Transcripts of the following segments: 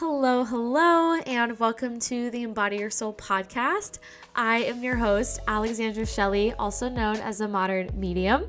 Hello, hello, and welcome to the Embody Your Soul podcast. I am your host, Alexandra Shelley, also known as a modern medium.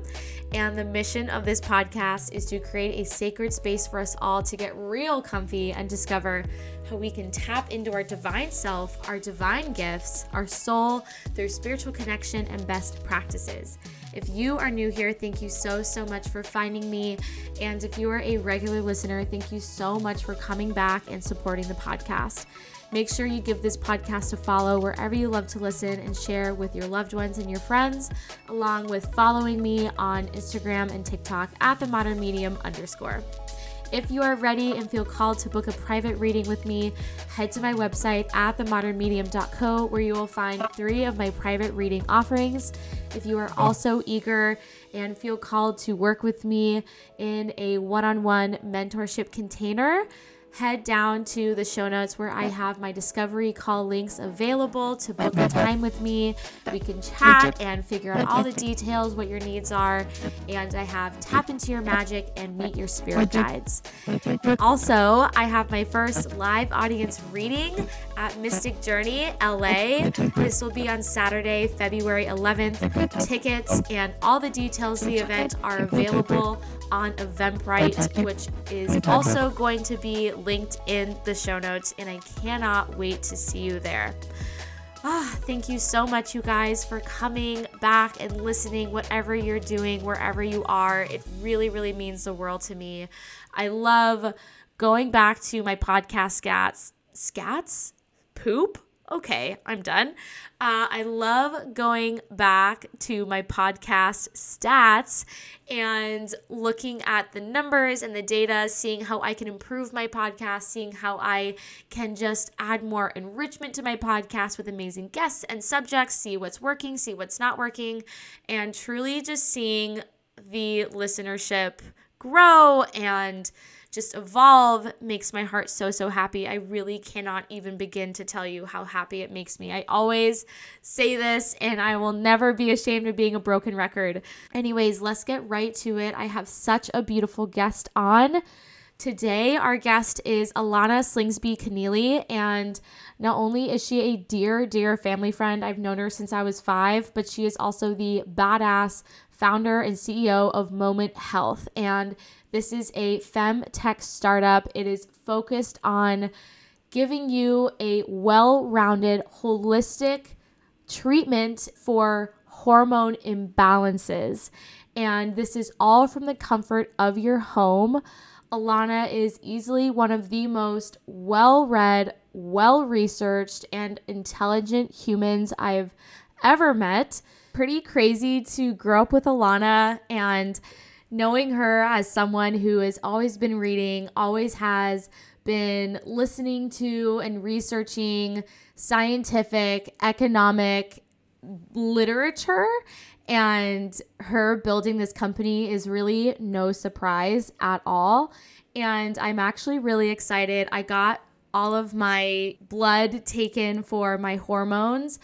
And the mission of this podcast is to create a sacred space for us all to get real comfy and discover how we can tap into our divine self, our divine gifts, our soul through spiritual connection and best practices. If you are new here, thank you so, so much for finding me. And if you are a regular listener, thank you so much for coming back and supporting the podcast. Make sure you give this podcast a follow wherever you love to listen and share with your loved ones and your friends, along with following me on Instagram and TikTok at the modern medium underscore. If you are ready and feel called to book a private reading with me, head to my website at themodernmedium.co where you will find three of my private reading offerings. If you are oh. also eager and feel called to work with me in a one on one mentorship container, head down to the show notes where I have my discovery call links available to book a time with me. We can chat and figure out all the details, what your needs are, and I have tap into your magic and meet your spirit guides. Also, I have my first live audience reading at Mystic Journey LA. This will be on Saturday, February 11th. Tickets and all the details of the event are available on Eventbrite, which is also going to be linked in the show notes, and I cannot wait to see you there. Ah, thank you so much, you guys, for coming back and listening, whatever you're doing, wherever you are. It really, really means the world to me. I love going back to my podcast scats. Scats? Poop? Okay, I'm done. Uh, I love going back to my podcast stats and looking at the numbers and the data, seeing how I can improve my podcast, seeing how I can just add more enrichment to my podcast with amazing guests and subjects, see what's working, see what's not working, and truly just seeing the listenership grow and just evolve makes my heart so, so happy. I really cannot even begin to tell you how happy it makes me. I always say this and I will never be ashamed of being a broken record. Anyways, let's get right to it. I have such a beautiful guest on. Today, our guest is Alannah Slingsby Keneally, and not only is she a dear, dear family friend, I've known her since I was five, but she is also the badass founder and CEO of Moment Health. And this is a fem tech startup. It is focused on giving you a well rounded, holistic treatment for hormone imbalances. And this is all from the comfort of your home. Alannah is easily one of the most well read, well researched, and intelligent humans I've ever met. Pretty crazy to grow up with Alannah and knowing her as someone who has always been reading, always has been listening to and researching scientific, economic literature. And her building this company is really no surprise at all. And I'm actually really excited. I got all of my blood taken for my hormones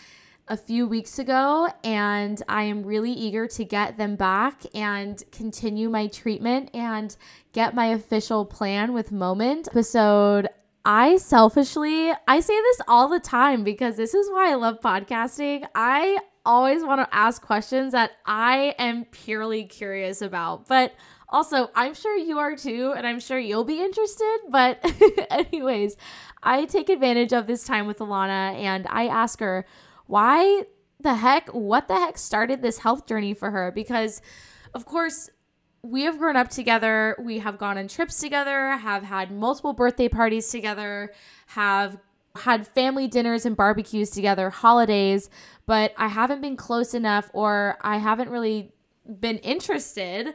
a few weeks ago, and I am really eager to get them back and continue my treatment and get my official plan with Moment episode. I selfishly, I say this all the time because this is why I love podcasting. I always want to ask questions that I am purely curious about. But also, I'm sure you are too, and I'm sure you'll be interested. But, anyways, I take advantage of this time with Alannah and I ask her, why the heck, what the heck started this health journey for her? Because, of course, we have grown up together. We have gone on trips together, have had multiple birthday parties together, have had family dinners and barbecues together, holidays, but I haven't been close enough or I haven't really been interested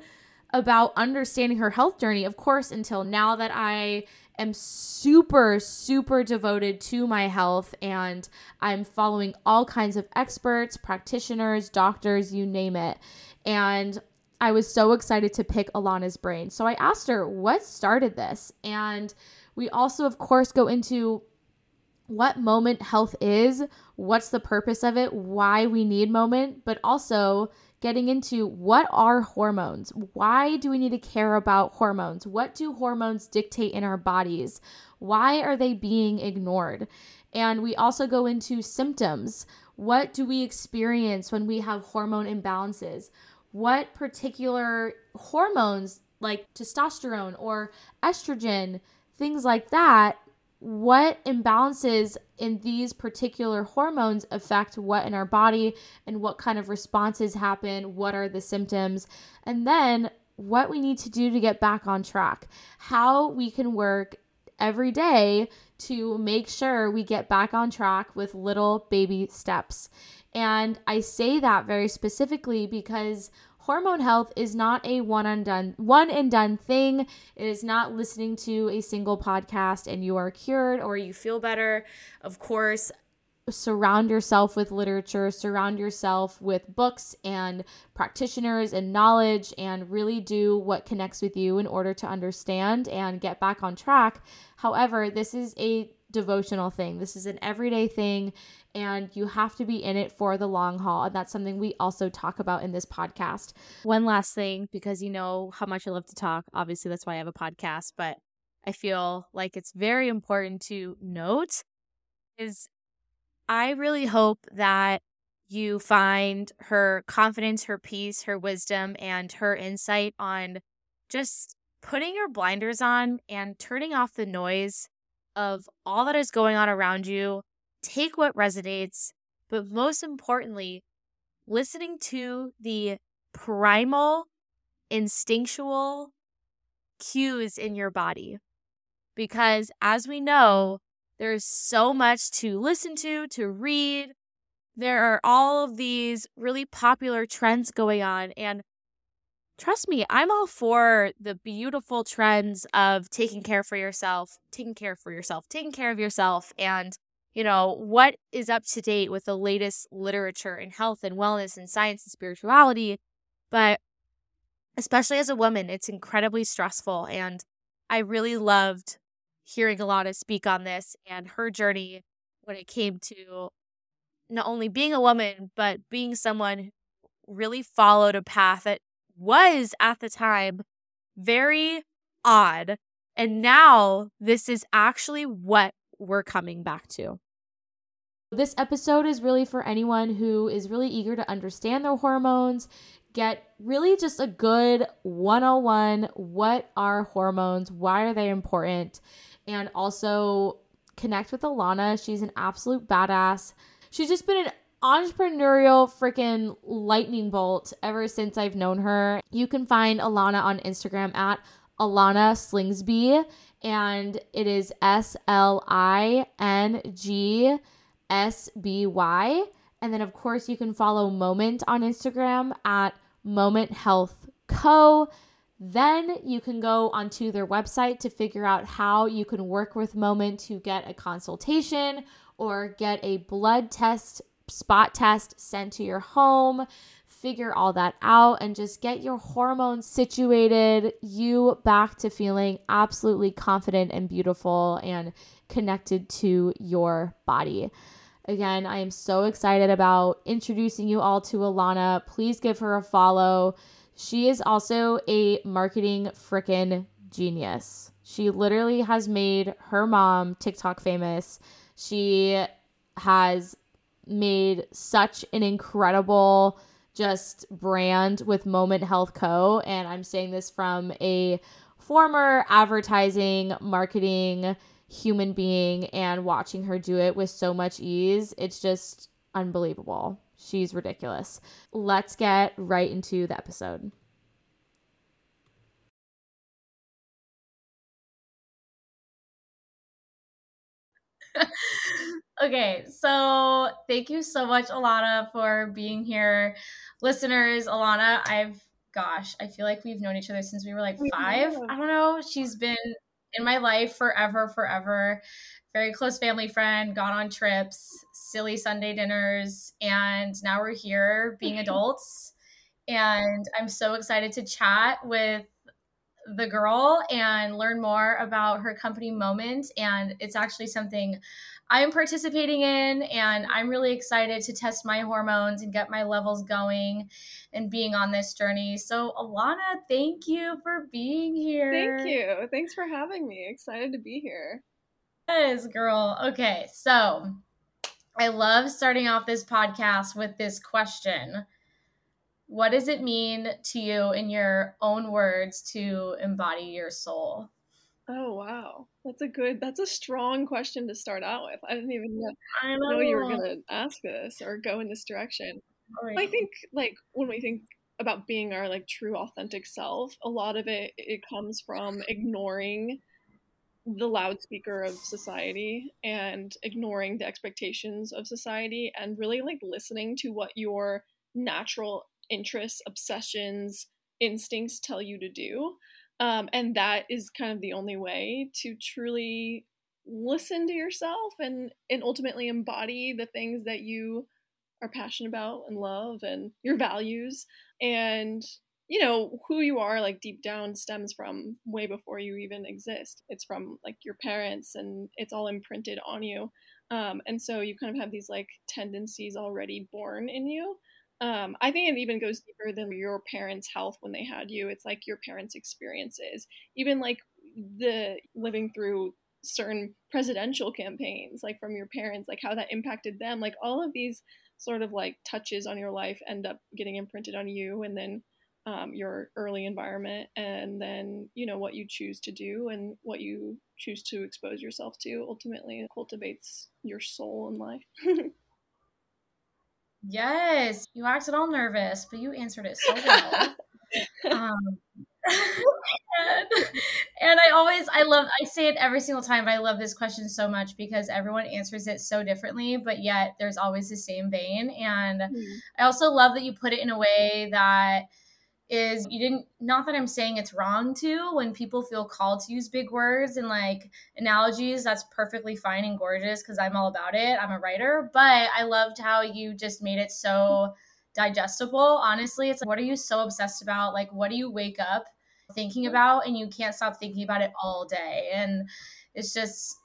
about understanding her health journey, of course, until now that I am super, super devoted to my health and I'm following all kinds of experts, practitioners, doctors, you name it. And I was so excited to pick Alannah's brain. So I asked her, what started this? And we also, of course, go into what moment health is, what's the purpose of it, why we need moment, but also getting into what are hormones? Why do we need to care about hormones? What do hormones dictate in our bodies? Why are they being ignored? And we also go into symptoms. What do we experience when we have hormone imbalances? What particular hormones, like testosterone or estrogen, things like that, what imbalances in these particular hormones affect what in our body and what kind of responses happen, what are the symptoms, and then what we need to do to get back on track, how we can work every day to make sure we get back on track with little baby steps. And I say that very specifically because hormone health is not a one and done one and done thing. It is not listening to a single podcast and you are cured or you feel better. Of course, surround yourself with literature, surround yourself with books and practitioners and knowledge, and really do what connects with you in order to understand and get back on track. However, this is a devotional thing, this is an everyday thing and you have to be in it for the long haul. And that's something we also talk about in this podcast. One last thing, because you know how much I love to talk. Obviously, that's why I have a podcast, but I feel like it's very important to note is I really hope that you find her confidence, her peace, her wisdom, and her insight on just putting your blinders on and turning off the noise of all that is going on around you take what resonates, but most importantly, listening to the primal, instinctual cues in your body. Because as we know, there's so much to listen to, to read. There are all of these really popular trends going on. And trust me, I'm all for the beautiful trends of taking care for yourself, taking care for yourself, taking care of yourself, and you know, what is up to date with the latest literature in health and wellness and science and spirituality. But especially as a woman, it's incredibly stressful. And I really loved hearing Alannah speak on this and her journey when it came to not only being a woman, but being someone who really followed a path that was at the time very odd. And now this is actually what we're coming back to. This episode is really for anyone who is really eager to understand their hormones, get really just a good 101 what are hormones, why are they important, and also connect with Alannah. She's an absolute badass. She's just been an entrepreneurial freaking lightning bolt ever since I've known her. You can find Alannah on Instagram at Alana Slingsby and it is S L I N G S B Y. And then, of course, you can follow Moment on Instagram at Moment Health Co. Then you can go onto their website to figure out how you can work with Moment to get a consultation or get a blood test, spot test sent to your home figure all that out and just get your hormones situated, you back to feeling absolutely confident and beautiful and connected to your body. Again, I am so excited about introducing you all to Alannah. Please give her a follow. She is also a marketing freaking genius. She literally has made her mom TikTok famous. She has made such an incredible just brand with Moment Health Co. And I'm saying this from a former advertising, marketing human being and watching her do it with so much ease. It's just unbelievable. She's ridiculous. Let's get right into the episode. okay, so thank you so much, Alannah, for being here. Listeners, Alannah, I've, gosh, I feel like we've known each other since we were like five. I don't know. She's been in my life forever, forever. Very close family friend, gone on trips, silly Sunday dinners, and now we're here being adults. And I'm so excited to chat with the girl and learn more about her company moment and it's actually something I'm participating in, and I'm really excited to test my hormones and get my levels going and being on this journey. So, Alannah, thank you for being here. Thank you. Thanks for having me. Excited to be here. Yes, girl. Okay, so I love starting off this podcast with this question. What does it mean to you, in your own words, to embody your soul? Oh wow, that's a good. That's a strong question to start out with. I didn't even know, I know. know you were gonna ask this or go in this direction. Right. I think like when we think about being our like true authentic self, a lot of it it comes from ignoring the loudspeaker of society and ignoring the expectations of society and really like listening to what your natural interests, obsessions, instincts tell you to do. Um, and that is kind of the only way to truly listen to yourself and and ultimately embody the things that you are passionate about and love and your values. And you know who you are like deep down stems from way before you even exist. It's from like your parents and it's all imprinted on you. Um, and so you kind of have these like tendencies already born in you um, I think it even goes deeper than your parents' health when they had you. It's like your parents' experiences, even like the living through certain presidential campaigns, like from your parents, like how that impacted them. Like all of these sort of like touches on your life end up getting imprinted on you, and then um, your early environment, and then you know what you choose to do and what you choose to expose yourself to ultimately cultivates your soul in life. Yes, you acted all nervous, but you answered it so well. um, and, and I always, I love, I say it every single time, but I love this question so much because everyone answers it so differently, but yet there's always the same vein. And mm. I also love that you put it in a way that is you didn't not that I'm saying it's wrong to when people feel called to use big words and like analogies that's perfectly fine and gorgeous cuz I'm all about it. I'm a writer, but I loved how you just made it so digestible. Honestly, it's like what are you so obsessed about? Like what do you wake up thinking about and you can't stop thinking about it all day. And it's just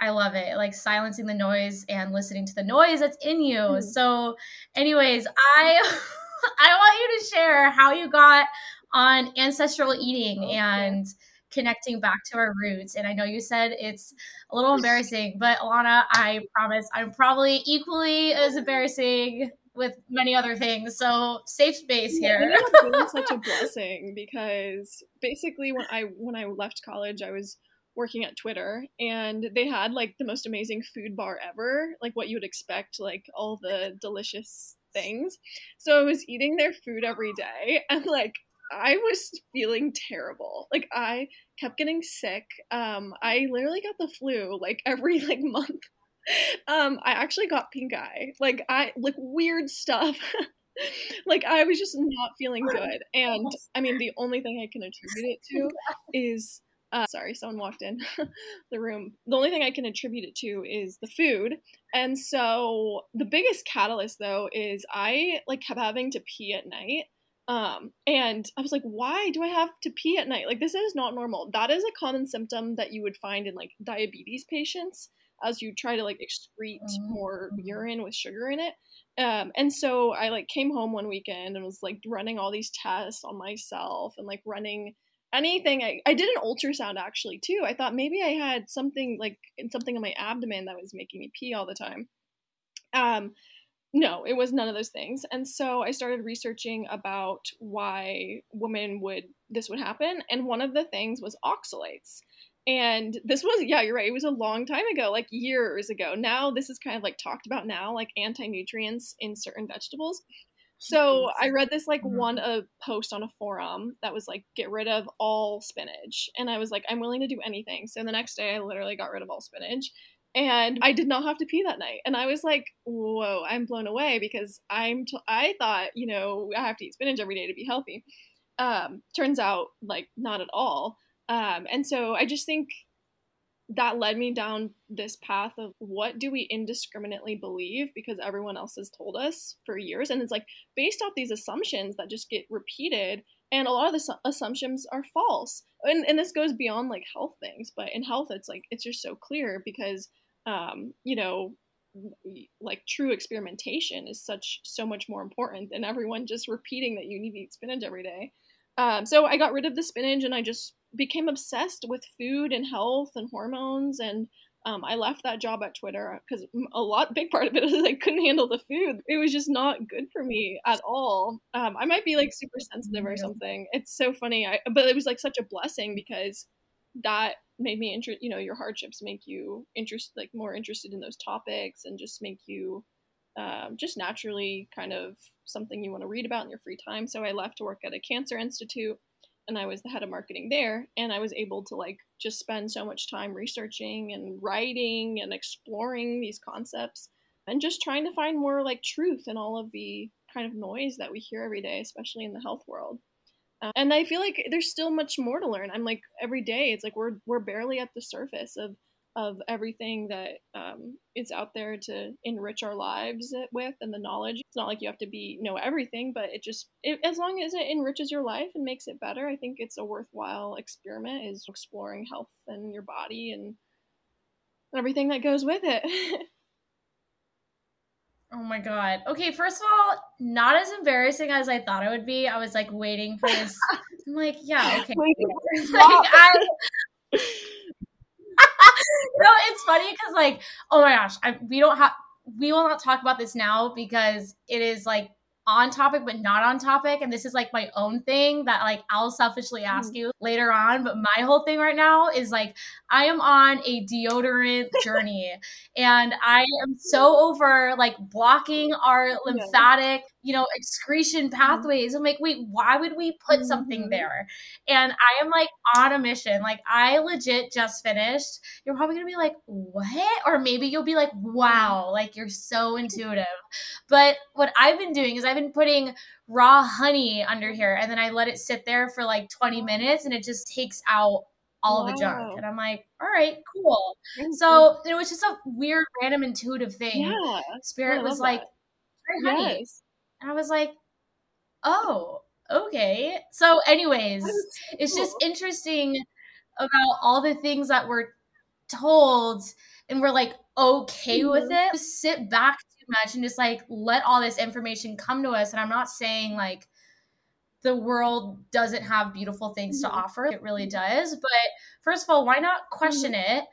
I love it. Like silencing the noise and listening to the noise that's in you. Mm. So anyways, I I want you to share how you got on ancestral eating okay. and connecting back to our roots. And I know you said it's a little embarrassing, but Alannah, I promise I'm probably equally as embarrassing with many other things. So safe space here. Yeah, it's such a blessing because basically when I when I left college, I was working at Twitter and they had like the most amazing food bar ever, like what you would expect, like all the delicious things. So I was eating their food every day and like I was feeling terrible. Like I kept getting sick. Um I literally got the flu like every like month. Um I actually got pink eye. Like I like weird stuff. like I was just not feeling good. And I mean the only thing I can attribute it to is uh, sorry, someone walked in the room. The only thing I can attribute it to is the food. And so the biggest catalyst though is I like kept having to pee at night. Um, and I was like, why do I have to pee at night? Like this is not normal. That is a common symptom that you would find in like diabetes patients as you try to like excrete mm-hmm. more urine with sugar in it. Um, and so I like came home one weekend and was like running all these tests on myself and like running anything I, I did an ultrasound actually too. I thought maybe i had something like something in my abdomen that was making me pee all the time. Um no it was none of those things. And so i started researching about why women would this would happen. And one of the things was oxalates and this was yeah you're right it was a long time ago like years ago. Now this is kind of like talked about now like anti-nutrients in certain vegetables so I read this like mm-hmm. one a post on a forum that was like get rid of all spinach, and I was like I'm willing to do anything. So the next day I literally got rid of all spinach, and I did not have to pee that night. And I was like, whoa, I'm blown away because I'm t- I thought you know I have to eat spinach every day to be healthy. Um, turns out like not at all. Um, and so I just think that led me down this path of what do we indiscriminately believe because everyone else has told us for years and it's like based off these assumptions that just get repeated and a lot of the assumptions are false and, and this goes beyond like health things but in health it's like it's just so clear because um, you know, like true experimentation is such so much more important than everyone just repeating that you need to eat spinach every day. Um, so I got rid of the spinach and I just became obsessed with food and health and hormones and um, I left that job at Twitter because a lot, big part of it is I couldn't handle the food. It was just not good for me at all. Um, I might be like super sensitive or something. It's so funny. I, but it was like such a blessing because that made me interested. You know, your hardships make you interest, like more interested in those topics, and just make you um, just naturally kind of something you want to read about in your free time. So I left to work at a cancer institute and I was the head of marketing there and I was able to like just spend so much time researching and writing and exploring these concepts and just trying to find more like truth in all of the kind of noise that we hear every day especially in the health world. Uh, and I feel like there's still much more to learn. I'm like every day it's like we're we're barely at the surface of of everything that um, is out there to enrich our lives with and the knowledge. It's not like you have to be know everything, but it just it, as long as it enriches your life and makes it better, I think it's a worthwhile experiment. Is exploring health and your body and everything that goes with it. Oh my god. Okay, first of all, not as embarrassing as I thought it would be. I was like waiting for this. I'm like, yeah, okay. like I no, it's funny because like, oh my gosh, I, we don't have we will not talk about this now because it is like on topic but not on topic and this is like my own thing that like I'll selfishly ask mm. you later on but my whole thing right now is like I am on a deodorant journey and I am so over like blocking our lymphatic you know excretion mm-hmm. pathways. I'm like wait why would we put mm-hmm. something there? And i am like on a mission. Like i legit just finished. You're probably gonna be like what? Or maybe you'll be like wow like you're so intuitive. But what i've been doing is i've been putting raw honey under here and then i let it sit there for like 20 minutes and it just takes out all wow. the junk. And I'm like, all right, cool. So it was just a weird, random, intuitive thing. Yeah. Spirit was like, honey. Yes. And I was like, oh, okay. So, anyways, it's just interesting about all the things that we're told and we're like okay mm-hmm. with it. Just sit back too much and just like let all this information come to us. And I'm not saying like the world doesn't have beautiful things mm-hmm. to offer. It really does. But first of all, why not question mm-hmm. it?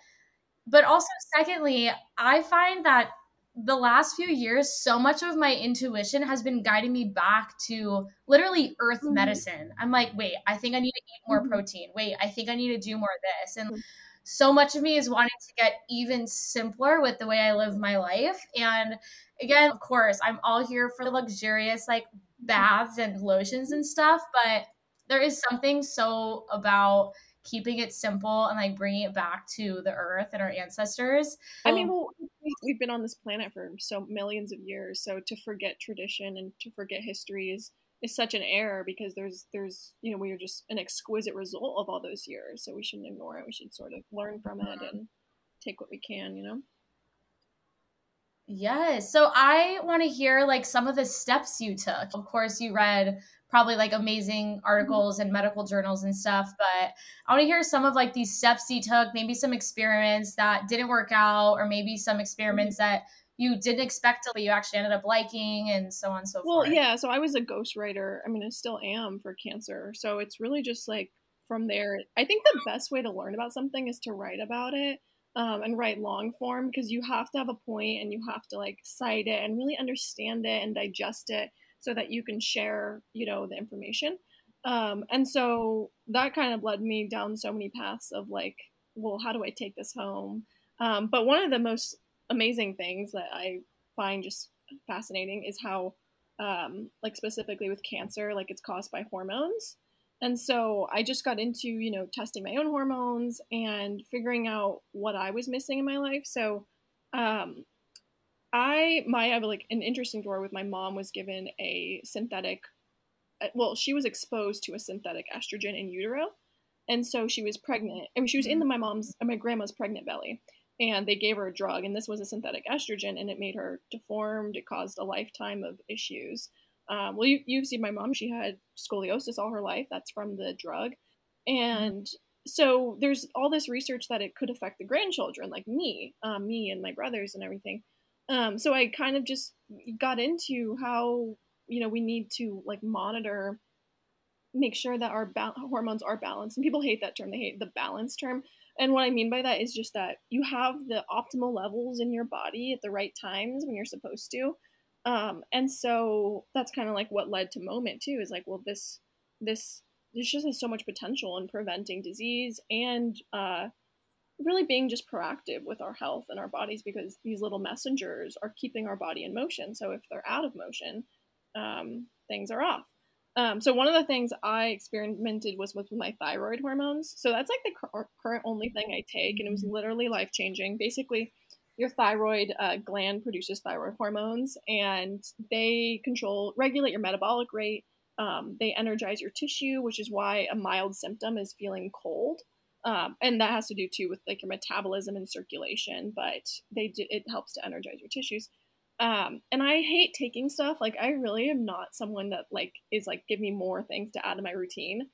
But also, secondly, I find that the last few years, so much of my intuition has been guiding me back to literally earth mm-hmm. medicine. I'm like, wait, I think I need to eat more mm-hmm. protein. Wait, I think I need to do more of this. And mm-hmm. so much of me is wanting to get even simpler with the way I live my life. And again, of course, I'm all here for the luxurious like baths and lotions and stuff, but there is something so about keeping it simple and like bringing it back to the earth and our ancestors. I mean, well, we've been on this planet for so millions of years, so to forget tradition and to forget history is is such an error because there's there's you know we are just an exquisite result of all those years, so we shouldn't ignore it. We should sort of learn from it mm-hmm. and take what we can, you know. Yes. So I want to hear like some of the steps you took. Of course, you read probably like amazing mm-hmm. articles and medical journals and stuff. But I want to hear some of like these steps you took, maybe some experiments that didn't work out, or maybe some experiments mm-hmm. that you didn't expect to, but you actually ended up liking, and so on and so well, forth. Well, yeah. So I was a ghostwriter. I mean, I still am for cancer. So it's really just like from there. I think the best way to learn about something is to write about it. Um, and write long form because you have to have a point and you have to like cite it and really understand it and digest it so that you can share, you know, the information. Um, and so that kind of led me down so many paths of like, well, how do I take this home? Um, but one of the most amazing things that I find just fascinating is how, um, like specifically with cancer, like it's caused by hormones. And so I just got into, you know, testing my own hormones and figuring out what I was missing in my life. So um, I my have like an interesting story with my mom was given a synthetic uh, well she was exposed to a synthetic estrogen in utero. And so she was pregnant I mean she was in the, my mom's my grandma's pregnant belly. And they gave her a drug and this was a synthetic estrogen and it made her deformed. It caused a lifetime of issues um, well you, you've seen my mom she had scoliosis all her life that's from the drug and so there's all this research that it could affect the grandchildren, like me, um, me and my brothers and everything. Um, so I kind of just got into how you know we need to like monitor, make sure that our ba- hormones are balanced. And people hate that term; they hate the balance term. And what I mean by that is just that you have the optimal levels in your body at the right times when you're supposed to. Um, and so that's kind of like what led to Moment too. Is like, well, this this this just has so much potential in preventing disease and uh, really being just proactive with our health and our bodies because these little messengers are keeping our body in motion. So if they're out of motion, um, things are off. Um, so one of the things I experimented was with my thyroid hormones. So that's like the current only thing I take, and it was mm-hmm. literally life changing. Basically, your thyroid uh, gland produces thyroid hormones, and they control regulate your metabolic rate. Um, they energize your tissue, which is why a mild symptom is feeling cold. Um, and that has to do too with like your metabolism and circulation, but they do, it helps to energize your tissues. Um, and I hate taking stuff. Like I really am not someone that like is like give me more things to add to my routine.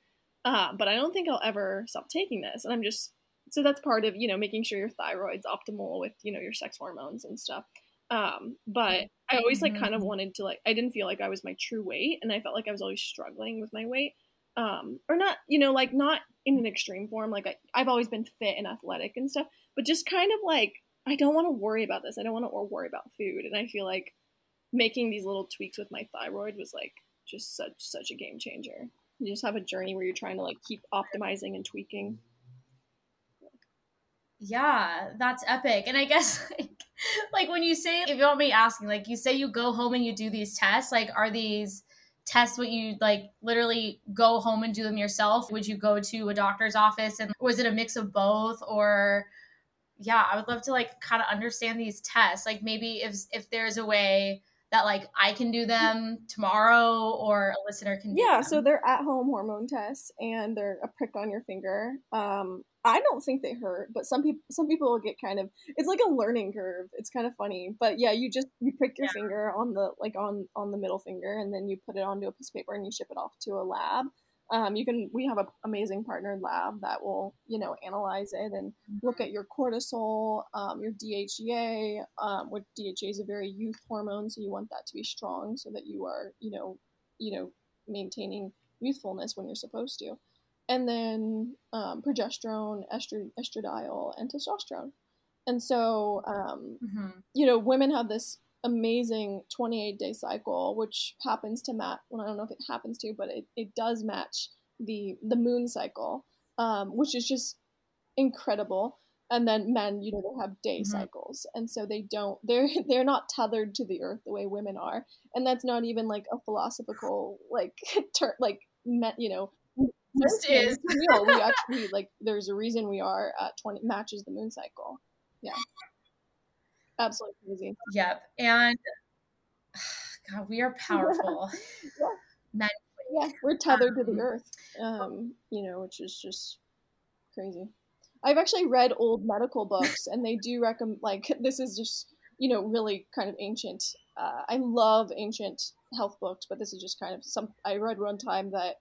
Uh, but I don't think I'll ever stop taking this. And I'm just so that's part of you know making sure your thyroid's optimal with you know your sex hormones and stuff. Um, but I always like kind of mm-hmm. wanted to like I didn't feel like I was my true weight, and I felt like I was always struggling with my weight. Um, or not, you know, like not in an extreme form. Like I, I've always been fit and athletic and stuff, but just kind of like I don't want to worry about this. I don't want to worry about food. And I feel like making these little tweaks with my thyroid was like just such such a game changer. You just have a journey where you're trying to like keep optimizing and tweaking. Yeah, that's epic. And I guess like, like when you say if you want me asking, like you say you go home and you do these tests, like are these tests what you like literally go home and do them yourself? Would you go to a doctor's office and was it a mix of both or yeah, I would love to like kind of understand these tests. Like maybe if if there's a way that like I can do them tomorrow or a listener can Yeah, so they're at home hormone tests and they're a prick on your finger. Um I don't think they hurt, but some people some people will get kind of it's like a learning curve. It's kind of funny. But yeah, you just you prick your yeah. finger on the like on on the middle finger and then you put it onto a piece of paper and you ship it off to a lab um, you can we have an amazing partner lab that will you know analyze it and look at your cortisol um, your dhea um, which dha is a very youth hormone so you want that to be strong so that you are you know you know maintaining youthfulness when you're supposed to. And then um, progesterone estr- estradiol and testosterone. And so um, mm-hmm. you know women have this amazing 28 day cycle, which happens to match. Well, I don't know if it happens to, but it, it does match the the moon cycle, um, which is just incredible. And then men, you know, they have day mm-hmm. cycles, and so they don't. They're they're not tethered to the earth the way women are, and that's not even like a philosophical like ter- like met you know. Just is. real. We actually like. There's a reason we are at twenty matches the moon cycle. Yeah absolutely crazy. Yep. And God, we are powerful. yeah. Men. Yeah, we're tethered um, to the earth. Um, you know, which is just crazy. I've actually read old medical books, and they do recommend like this is just you know really kind of ancient. Uh, I love ancient health books, but this is just kind of some. I read one time that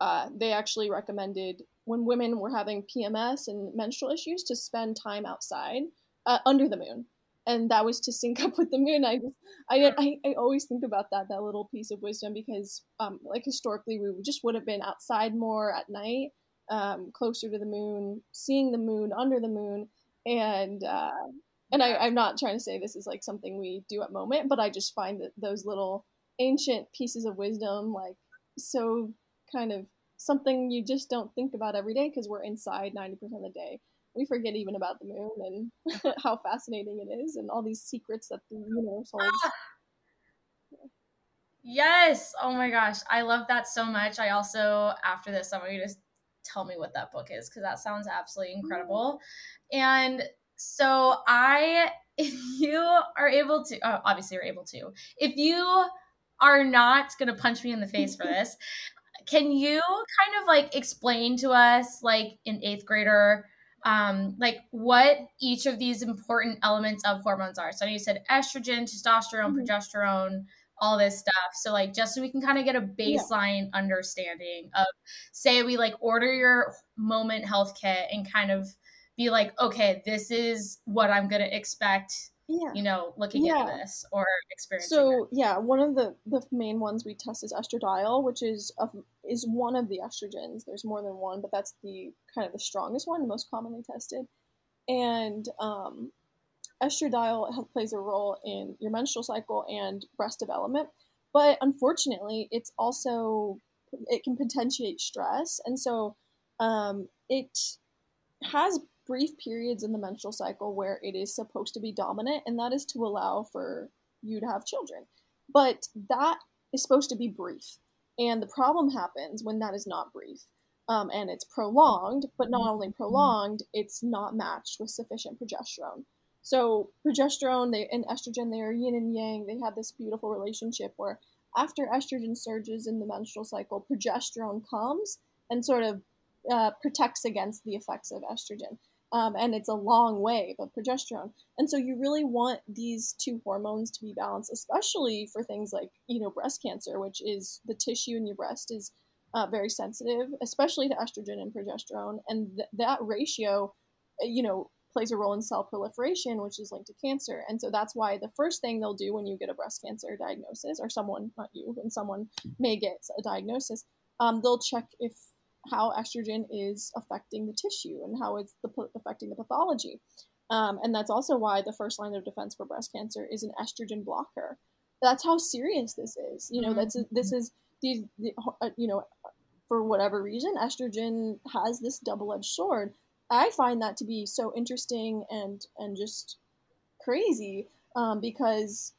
uh, they actually recommended when women were having PMS and menstrual issues to spend time outside uh, under the moon and that was to sync up with the moon. I just, I, I, I always think about that, that little piece of wisdom, because, um, like historically, we just would have been outside more at night, um, closer to the moon, seeing the moon under the moon, and, uh, and I, I'm not trying to say this is like something we do at moment, but I just find that those little ancient pieces of wisdom, like so kind of something you just don't think about every day because we're inside 90% of the day we forget even about the moon and how fascinating it is and all these secrets that the universe holds. Ah. Yes. Oh my gosh. I love that so much. I also, after this, I want you to tell me what that book is because that sounds absolutely incredible. And so, I, if you are able to, oh, obviously, you're able to, if you are not going to punch me in the face for this, can you kind of like explain to us, like an eighth grader, um, like what each of these important elements of hormones are. So you said estrogen, testosterone, mm-hmm. progesterone, all this stuff. So like just so we can kind of get a baseline yeah. understanding of say we like order your moment health kit and kind of be like, okay, this is what I'm gonna expect. Yeah. You know, looking yeah. at this or experiencing. So it. yeah, one of the the main ones we test is estradiol, which is a, is one of the estrogens. There's more than one, but that's the kind of the strongest one, most commonly tested. And um, estradiol plays a role in your menstrual cycle and breast development. But unfortunately, it's also it can potentiate stress, and so um, it has brief periods in the menstrual cycle where it is supposed to be dominant, and that is to allow for you to have children. But that is supposed to be brief, and the problem happens when that is not brief. Um, and it's prolonged, but not only prolonged, it's not matched with sufficient progesterone. So progesterone they, and estrogen, they are yin and yang. They have this beautiful relationship where after estrogen surges in the menstrual cycle, progesterone comes and sort of uh, protects against the effects of estrogen. Um, and it's a long wave of progesterone. And so you really want these two hormones to be balanced, especially for things like, you know, breast cancer, which is the tissue in your breast is uh, very sensitive, especially to estrogen and progesterone. And th- that ratio, you know, plays a role in cell proliferation, which is linked to cancer. And so that's why the first thing they'll do when you get a breast cancer diagnosis, or someone, not you, when someone may get a diagnosis, um, they'll check if how estrogen is affecting the tissue and how it's the, affecting the pathology. Um, and that's also why the first line of defense for breast cancer is an estrogen blocker. That's how serious this is. You know, that's this mm-hmm. is the, the uh, you know, for whatever reason, estrogen has this double-edged sword I find that to be so interesting and and just crazy um, because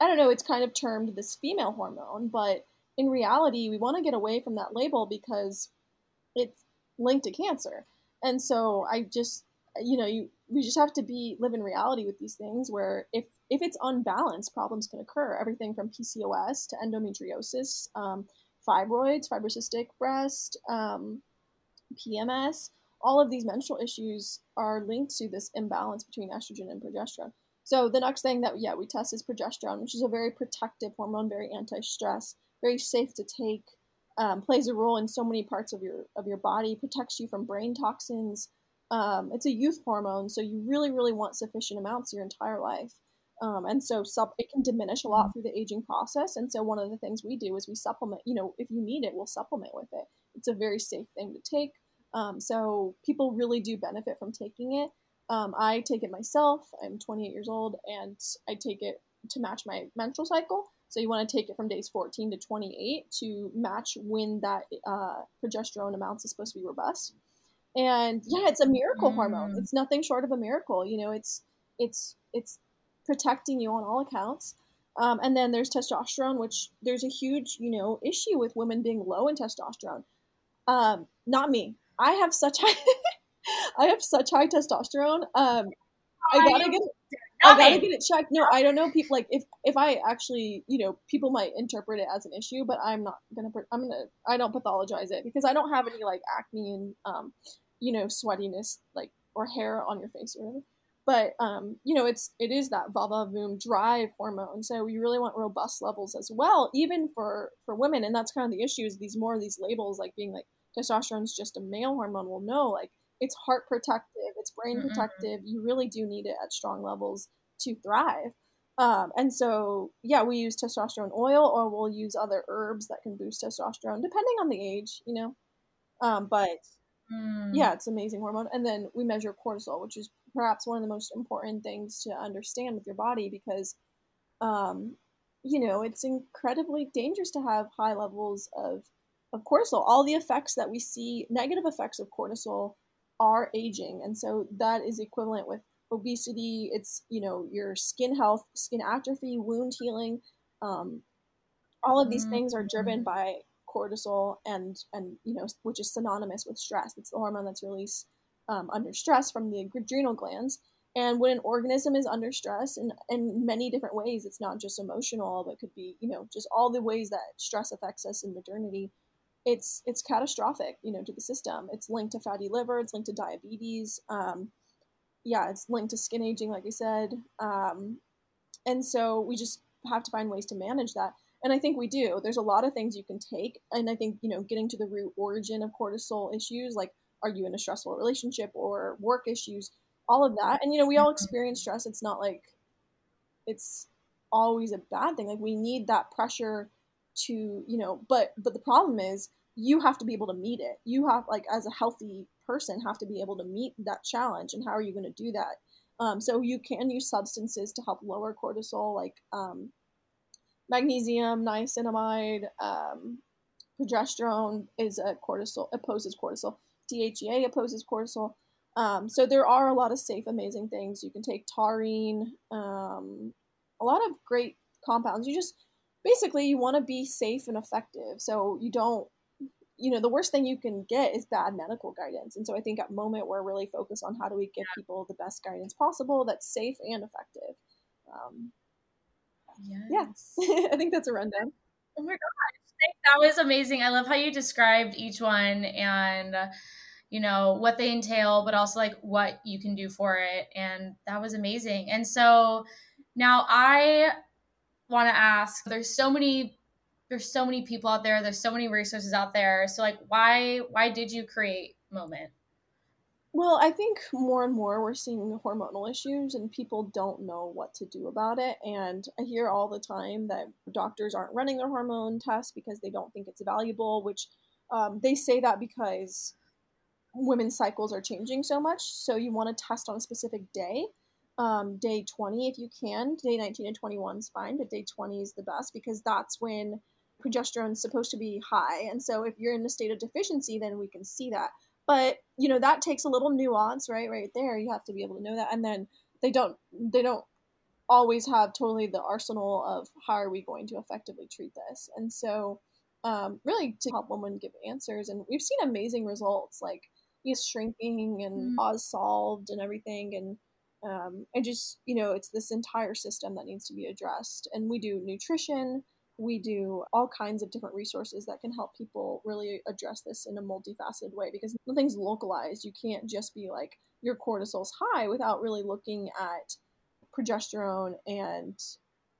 I don't know. It's kind of termed this female hormone, but in reality, we want to get away from that label because it's linked to cancer. And so I just, you know, you we just have to be live in reality with these things where if if it's unbalanced, problems can occur. Everything from PCOS to endometriosis, um, fibroids, fibrocystic breast, um, PMS all of these menstrual issues are linked to this imbalance between estrogen and progesterone. So the next thing that yeah we test is progesterone, which is a very protective hormone, very anti-stress, very safe to take, um, plays a role in so many parts of your of your body, protects you from brain toxins. Um, it's a youth hormone, so you really really want sufficient amounts your entire life. Um, and so sup- it can diminish a lot through the aging process. And so one of the things we do is we supplement. You know, if you need it, we'll supplement with it. It's a very safe thing to take. Um, so people really do benefit from taking it. Um, I take it myself. I'm 28 years old, and I take it to match my menstrual cycle. So you want to take it from days 14 to 28 to match when that uh, progesterone amounts is supposed to be robust. And yeah, it's a miracle mm. hormone. It's nothing short of a miracle. You know, it's it's it's protecting you on all accounts. Um, and then there's testosterone, which there's a huge you know issue with women being low in testosterone. Um, not me. I have such high I have such high testosterone. Um, I gotta get it. I gotta get it checked. No, I don't know. People like if if I actually, you know, people might interpret it as an issue, but I'm not gonna. I'm gonna. I don't pathologize it because I don't have any like acne and um, you know, sweatiness like or hair on your face or whatever. But um, you know, it's it is that vava voom drive hormone. So you really want robust levels as well, even for for women. And that's kind of the issue is these more of these labels like being like testosterone is just a male hormone will know like it's heart protective it's brain mm-hmm. protective you really do need it at strong levels to thrive um, and so yeah we use testosterone oil or we'll use other herbs that can boost testosterone depending on the age you know um, but mm. yeah it's amazing hormone and then we measure cortisol which is perhaps one of the most important things to understand with your body because um, you know it's incredibly dangerous to have high levels of of cortisol. All the effects that we see, negative effects of cortisol, are aging, and so that is equivalent with obesity. It's you know your skin health, skin atrophy, wound healing. Um, all of these mm-hmm. things are driven by cortisol, and and you know which is synonymous with stress. It's the hormone that's released um, under stress from the adrenal glands. And when an organism is under stress, in, in many different ways, it's not just emotional, but could be, you know, just all the ways that stress affects us in modernity it's it's catastrophic, you know, to the system. It's linked to fatty liver. It's linked to diabetes. Um, yeah, it's linked to skin aging, like I said. Um, and so we just have to find ways to manage that and i think we do there's a lot of things you can take and i think you know getting to the root origin of cortisol issues like are you in a stressful relationship or work issues all of that and you know we all experience stress it's not like it's always a bad thing like we need that pressure to you know but but the problem is you have to be able to meet it. You have like as a healthy person have to be able to meet that challenge and how are you going to do that? Um, so you can use substances to help lower cortisol like um, magnesium niacinamide um, progesterone is a cortisol opposes cortisol. Dhea opposes cortisol. Um, so there are a lot of safe amazing things. You can take taurine um, a lot of great compounds. You just basically you want to be safe and effective so you don't you know the worst thing you can get is bad medical guidance and so i think at moment we're really focused on how do we give people the best guidance possible that's safe and effective um, yes. yeah i think that's a rundown. Oh my gosh that was amazing i love how you described each one and uh, you know what they entail but also like what you can do for it and that was amazing and so now i want to ask. There's so many there's so many people out there there's so many resources out there. So like why why did you create moment? Well i think more and more we're seeing hormonal issues and people don't know what to do about it. And i hear all the time that doctors aren't running their hormone tests because they don't think it's valuable which um, they say that because women's cycles are changing so much. So you want to test on a specific day um, day 20 if you can. Day 19 and 21 is fine, but day 20 is the best because that's when progesterone is supposed to be high. And so if you're in a state of deficiency, then we can see that. But you know that takes a little nuance, right? Right there, you have to be able to know that. And then they don't they don't always have totally the arsenal of how are we going to effectively treat this. And so um, really to help women give answers, and we've seen amazing results like he's shrinking and mm. Oz solved and everything and um, and just you know it's this entire system that needs to be addressed. And we do nutrition. We do all kinds of different resources that can help people really address this in a multifaceted way because nothing's localized. You can't just be like your cortisol's high without really looking at progesterone and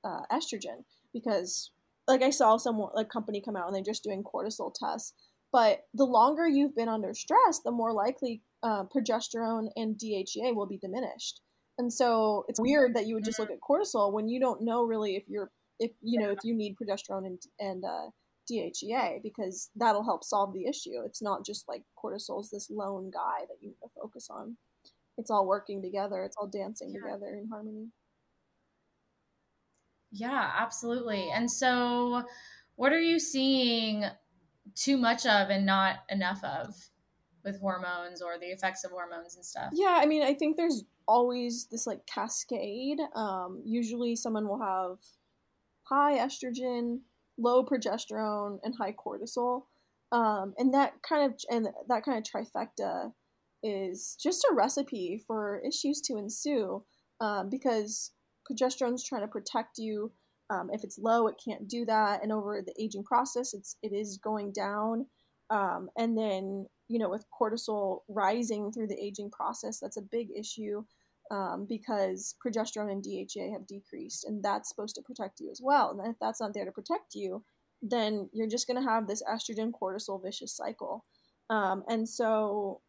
uh, estrogen. Because like i saw someone like company come out and they're just doing cortisol tests. But the longer you've been under stress the more likely uh, progesterone and dhea will be diminished and so it's weird that you would just look at cortisol when you don't know really if you're if you know if you need progesterone and and uh, DHEA because that'll help solve the issue. It's not just like cortisol is this lone guy that you need to focus on. It's all working together. It's all dancing yeah. together in harmony. Yeah, absolutely. And so, what are you seeing too much of and not enough of with hormones or the effects of hormones and stuff? Yeah, I mean, I think there's always this like cascade. Um, usually, someone will have high estrogen, low progesterone, and high cortisol, um, and that kind of and that kind of trifecta is just a recipe for issues to ensue um, because progesterone's trying to protect you. Um, if it's low, it can't do that, and over the aging process, it's it is going down. Um, and then you know with cortisol rising through the aging process, that's a big issue um, because progesterone and DHEA have decreased, and that's supposed to protect you as well. And if that's not there to protect you, then you're just going to have this estrogen cortisol vicious cycle. Um, and so,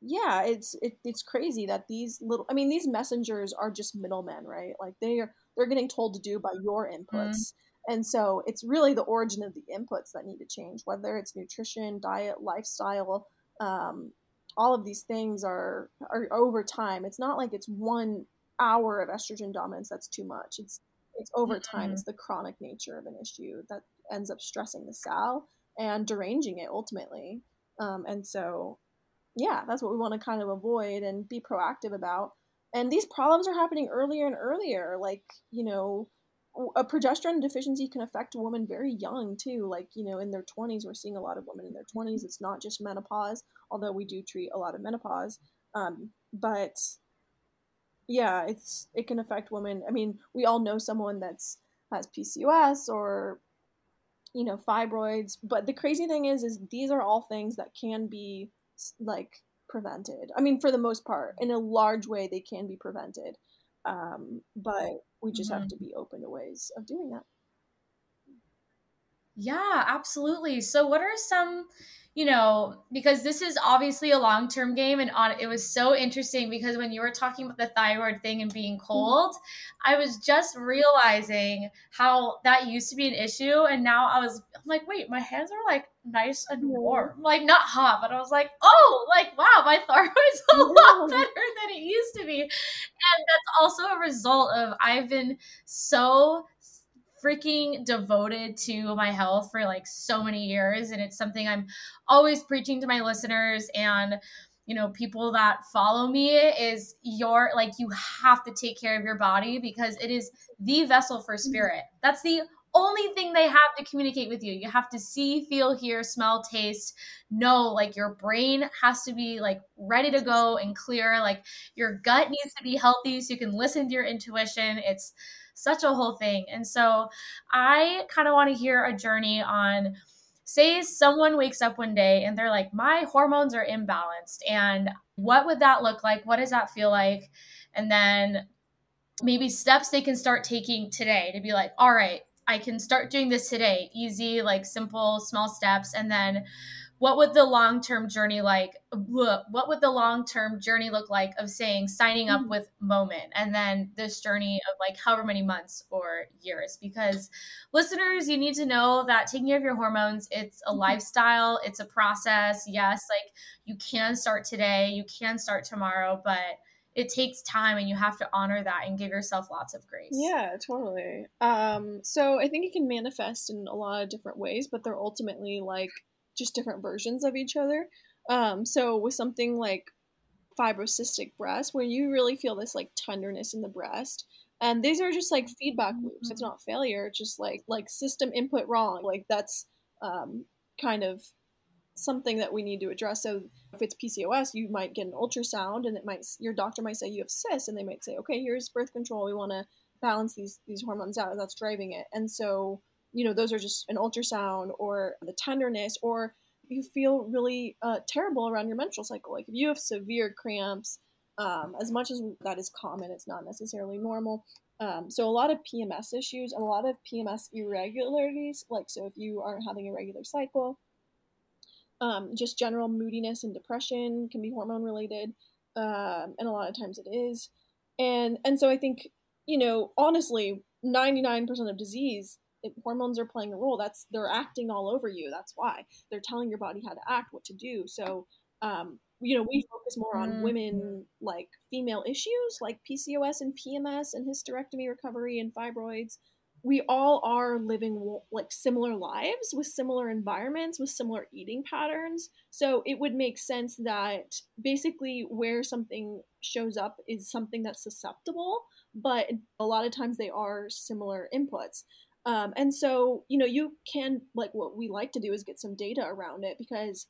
yeah, it's it, it's crazy that these little, I mean, these messengers are just middlemen, right? Like they are they're getting told to do by your inputs. Mm-hmm. And so it's really the origin of the inputs that need to change, whether it's nutrition, diet, lifestyle, um, all of these things are are over time. It's not like it's one hour of estrogen dominance that's too much. It's it's over time. Mm-hmm. It's the chronic nature of an issue that ends up stressing the cell and deranging it ultimately. Um, and so, yeah, that's what we want to kind of avoid and be proactive about. And these problems are happening earlier and earlier. Like, you know, a progesterone deficiency can affect a woman very young too like you know in their 20s we're seeing a lot of women in their 20s it's not just menopause although we do treat a lot of menopause um, but yeah it's it can affect women i mean we all know someone that's has pcos or you know fibroids but the crazy thing is is these are all things that can be like prevented i mean for the most part in a large way they can be prevented um, but we just mm-hmm. have to be open to ways of doing that yeah absolutely so what are some you know, because this is obviously a long term game. And on it was so interesting because when you were talking about the thyroid thing and being mm-hmm. cold, I was just realizing how that used to be an issue. And now I was I'm like, wait, my hands are like nice and warm. Like not hot, but I was like, oh, like wow, my thyroid's a lot better than it used to be. And that's also a result of I've been so freaking devoted to my health for like so many years and it's something I'm always preaching to my listeners and you know people that follow me is your like you have to take care of your body because it is the vessel for mm-hmm. spirit. That's the only thing they have to communicate with you. You have to see, feel, hear, smell, taste, know like your brain has to be like ready to go and clear. Like your gut needs to be healthy so you can listen to your intuition. It's such a whole thing. And so I kind of want to hear a journey on say someone wakes up one day and they're like my hormones are imbalanced and what would that look like? What does that feel like? And then maybe steps they can start taking today to be like, all right, I can start doing this today. Easy, like simple, small steps. And then what would the long term journey like what would the long term journey look like of saying signing up mm. with moment and then this journey of like however many months or years because listeners you need to know that taking care of your hormones it's a mm-hmm. lifestyle it's a process yes like you can start today you can start tomorrow but it takes time and you have to honor that and give yourself lots of grace. Yeah, totally. Um, so I think it can manifest in a lot of different ways, but they're ultimately like just different versions of each other. Um, so with something like fibrocystic breast, where you really feel this like tenderness in the breast, and these are just like feedback loops. It's mm-hmm. not failure. It's just like like system input wrong. Like that's um, kind of something that we need to address. So if it's PCOS, you might get an ultrasound, and it might your doctor might say you have cysts, and they might say, okay, here's birth control. We want to balance these these hormones out. That's driving it, and so you know, those are just an ultrasound or the tenderness, or you feel really uh, terrible around your menstrual cycle. Like if you have severe cramps, um, as much as that is common, it's not necessarily normal. Um, so a lot of PMS issues, a lot of PMS irregularities, like so if you aren't having a regular cycle, um, just general moodiness and depression can be hormone related, um, and a lot of times it is. And and so I think you know honestly, ninety nine percent of disease hormones are playing a role. That's they're acting all over you. That's why. They're telling your body how to act what to do. So um, you know we focus more on women mm-hmm. like female issues like pcos and pms and hysterectomy recovery and fibroids. We all are living like similar lives with similar environments with similar eating patterns. So it would make sense that basically where something shows up is something that's susceptible but a lot of times they are similar inputs um, and so, you know, you can, like, what we like to do is get some data around it because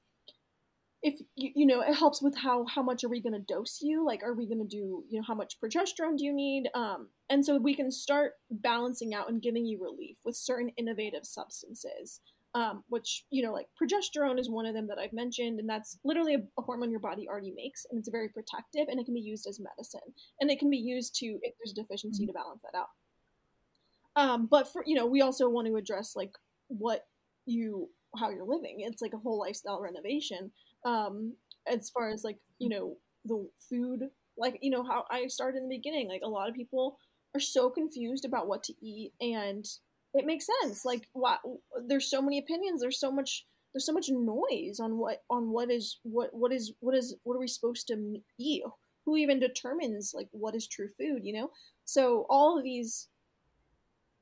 if you, you know, it helps with how, how much are we going to dose you? Like, are we going to do, you know, how much progesterone do you need? Um, and so we can start balancing out and giving you relief with certain innovative substances. Um, which you know like progesterone is one of them that i've mentioned and that's literally a, a, hormone your body already makes and it's very protective and it can be used as medicine and it can be used to if there's deficiency mm-hmm. to balance that out um, but for you know, we also want to address like what you how you're living. It's like a whole lifestyle renovation. Um, as far as like you know the food, like you know how I started in the beginning. Like a lot of people are so confused about what to eat, and it makes sense. Like what there's so many opinions. There's so much there's so much noise on what on what is what what is what is what are we supposed to eat who even determines like what is true food you know so all of these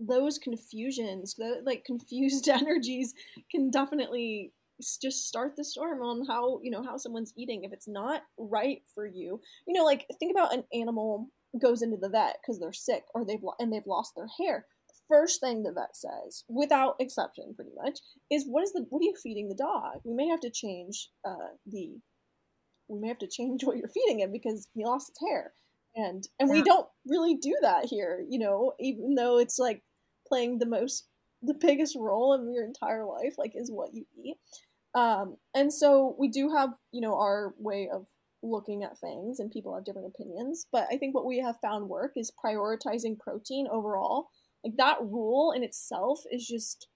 those confusions, the like confused energies can definitely just start the storm on how you know how someone's eating. If it's not right for you you know like think about an animal goes into the vet because they're sick or they've and they've lost their hair. The first thing the vet says without exception pretty much is what is the what are you feeding the dog? We may have to change uh, the we may have to change what you're feeding it because he lost his hair. And and yeah. we don't really do that here you know even though it's like playing the most the biggest role in your entire life like is what you eat um, and so we do have you know our way of looking at things and people have different opinions. But I think what we have found work is prioritizing protein overall. Like that rule in itself is just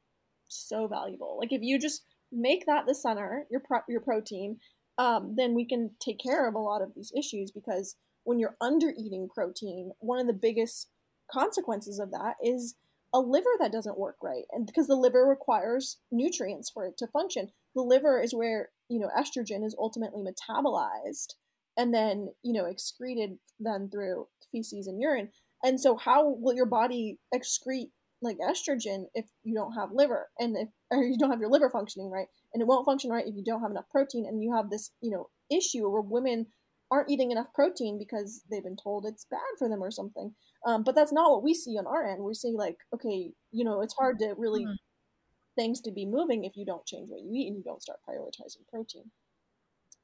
so valuable. Like if you just make that the center, your pro- your protein, um, then we can take care of a lot of these issues because when you're under eating protein, one of the biggest consequences of that is a liver that doesn't work right. And because the liver requires nutrients for it to function, the liver is where, you know, estrogen is ultimately metabolized and then, you know, excreted then through feces and urine. And so how will your body excrete like estrogen if you don't have liver and if or you don't have your liver functioning right and it won't function right if you don't have enough protein and you have this you know issue where women aren't eating enough protein because they've been told it's bad for them or something. Um, but that's not what we see on our end. We see like okay you know it's hard to really mm-hmm. things to be moving if you don't change what you eat and you don't start prioritizing protein.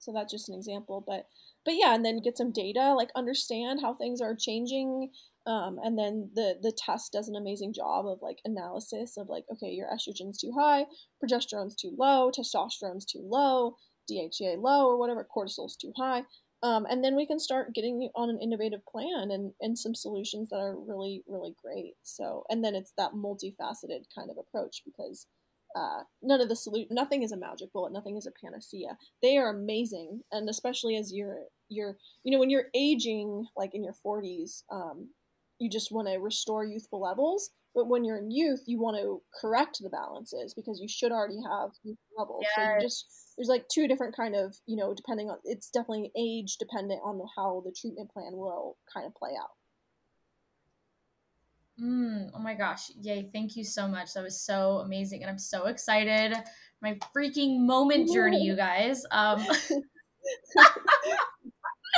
So that's just an example but but yeah and then get some data like understand how things are changing um, and then the the test does an amazing job of like analysis of like okay your estrogen's too high progesterone's too low testosterone's too low DHEA low or whatever cortisol's too high um, and then we can start getting on an innovative plan and, and some solutions that are really really great so and then it's that multifaceted kind of approach because uh, none of the solution nothing is a magic bullet nothing is a panacea they are amazing and especially as you're you're you know when you're aging like in your 40s um, you just want to restore youthful levels. But when you're in youth, you want to correct the balances because you should already have youthful levels. Yes. So just there's like two different kind of you know depending on it's definitely age dependent on how the treatment plan will kind of play out. Mm, oh my gosh. Yay. Thank you so much. That was so amazing. And I'm so excited. My freaking moment journey, you guys. Um.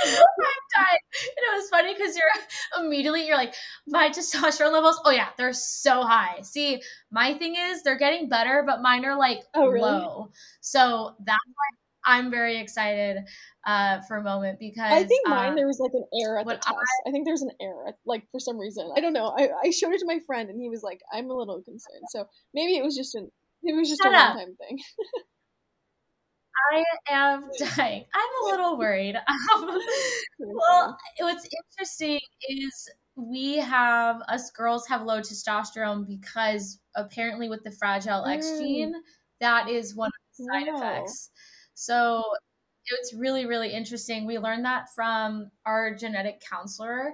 And it was funny because you're immediately you're like, my testosterone levels, oh yeah, they're so high. See, my thing is they're getting better, but mine are like oh, really? low. So that's why I'm very excited uh, for a moment because I think mine uh, there was like an error at the test. I, I, think there's an error, like for some reason. I don't know. I, I showed it to my friend and he was like, I'm a little concerned. So maybe it was just an it was just Shut a one time thing. I am dying. I'm a little worried. Um, well, what's interesting is we have us girls have low testosterone because apparently with the fragile X mm. gene, that is one of the side wow. effects. So it's really really interesting. We learned that from our genetic counselor.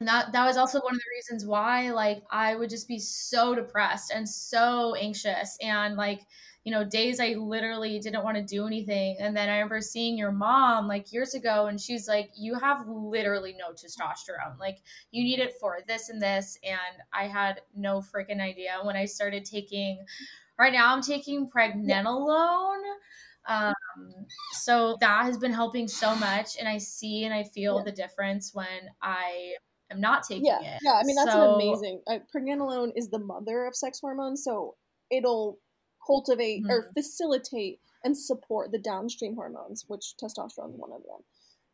And that that was also one of the reasons why like I would just be so depressed and so anxious and like you know, days I literally didn't want to do anything. And then I remember seeing your mom like years ago, and she's like, You have literally no testosterone. Like, you need it for this and this. And I had no freaking idea when I started taking, right now, I'm taking pregnenolone. Um, so that has been helping so much. And I see and I feel yeah. the difference when I am not taking yeah. it. Yeah, I mean, that's so, an amazing. Uh, pregnenolone is the mother of sex hormones. So it'll cultivate mm-hmm. or facilitate and support the downstream hormones, which testosterone is one of them.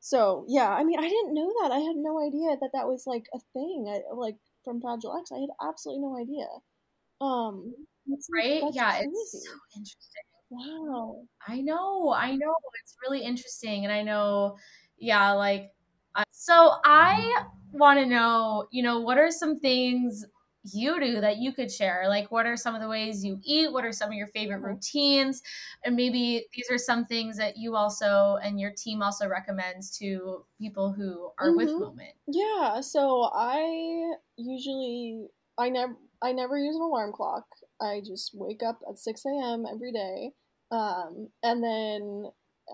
So yeah, I mean, I didn't know that. I had no idea that that was like a thing. I, like from Fragile X, I had absolutely no idea. Um, that's, right? yeah, crazy. it's so interesting. Wow. I know. I know. It's really interesting, and I know. Yeah, like. so I want to know, you know, what are some things you do that you could share? Like, what are some of the ways you eat? What are some of your favorite mm-hmm. routines? And maybe these are some things that you also and your team also recommends to people who are mm-hmm. with Moment. Yeah. So I usually, I never, I never use an alarm clock. I just wake up at 6 a.m. every day. Um, and then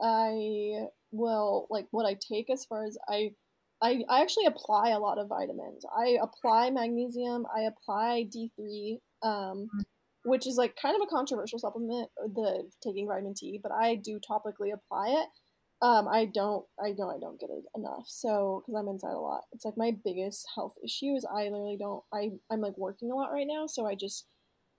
I will, like, what I take as far as I, I, I actually apply a lot of vitamins. I apply magnesium. I apply D3, um, mm. which is like kind of a controversial supplement, uh, the taking vitamin D, but I do topically apply it. Um, I don't, I know I don't get it enough. So, because I'm inside a lot, it's like my biggest health issue is I literally don't, I, I'm like working a lot right now. So I just,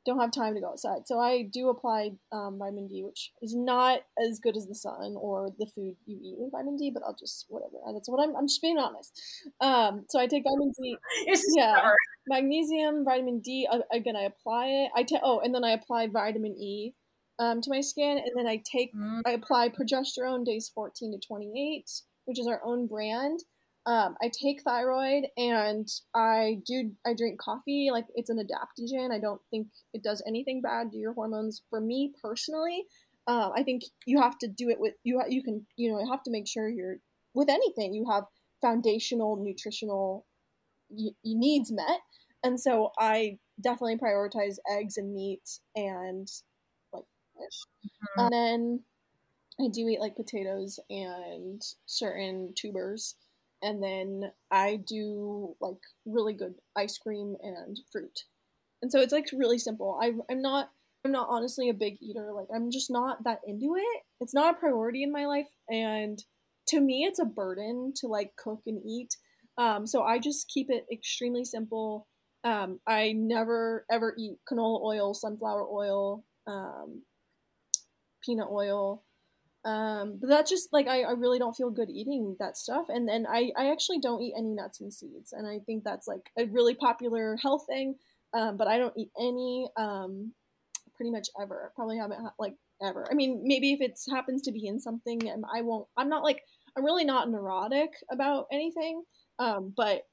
don't have time to go outside. So I do apply um, vitamin D, which is not as good as the sun or the food you eat with vitamin D, but I'll just whatever. That's what I'm. I'm just being honest. Um, so I take vitamin D. yeah, magnesium, vitamin D. Uh, again, I apply it. I take oh, and then I apply vitamin E um, to my skin, and then I take mm. I apply progesterone days 14 to 28. which is our own brand. Um, I take thyroid and I do I drink coffee like it's an adaptogen. I don't think it does anything bad to your hormones. For me personally, uh, I think you have to do it with you. You can you know you have to make sure you're with anything you have foundational nutritional needs met, and so I definitely prioritize eggs and meat and like fish, mm-hmm. and then I do eat like potatoes and certain tubers and then I do like really good ice cream and fruit. And so it's like really simple. I, I'm not I'm not honestly a big eater. Like I'm just not that into it. It's not a priority in my life, and to me, it's a burden to like cook and eat. Um, so I just keep it extremely simple. Um, I never ever eat canola oil, sunflower oil, um, peanut oil. Um, but that's just like I, I really don't feel good eating that stuff. And then I, I actually don't eat any nuts and seeds. And I think that's like a really popular health thing. Um, but I don't eat any um, pretty much ever. Probably haven't like ever. I mean, maybe if it happens to be in something, and I won't. I'm not like I'm really not neurotic about anything. Um, but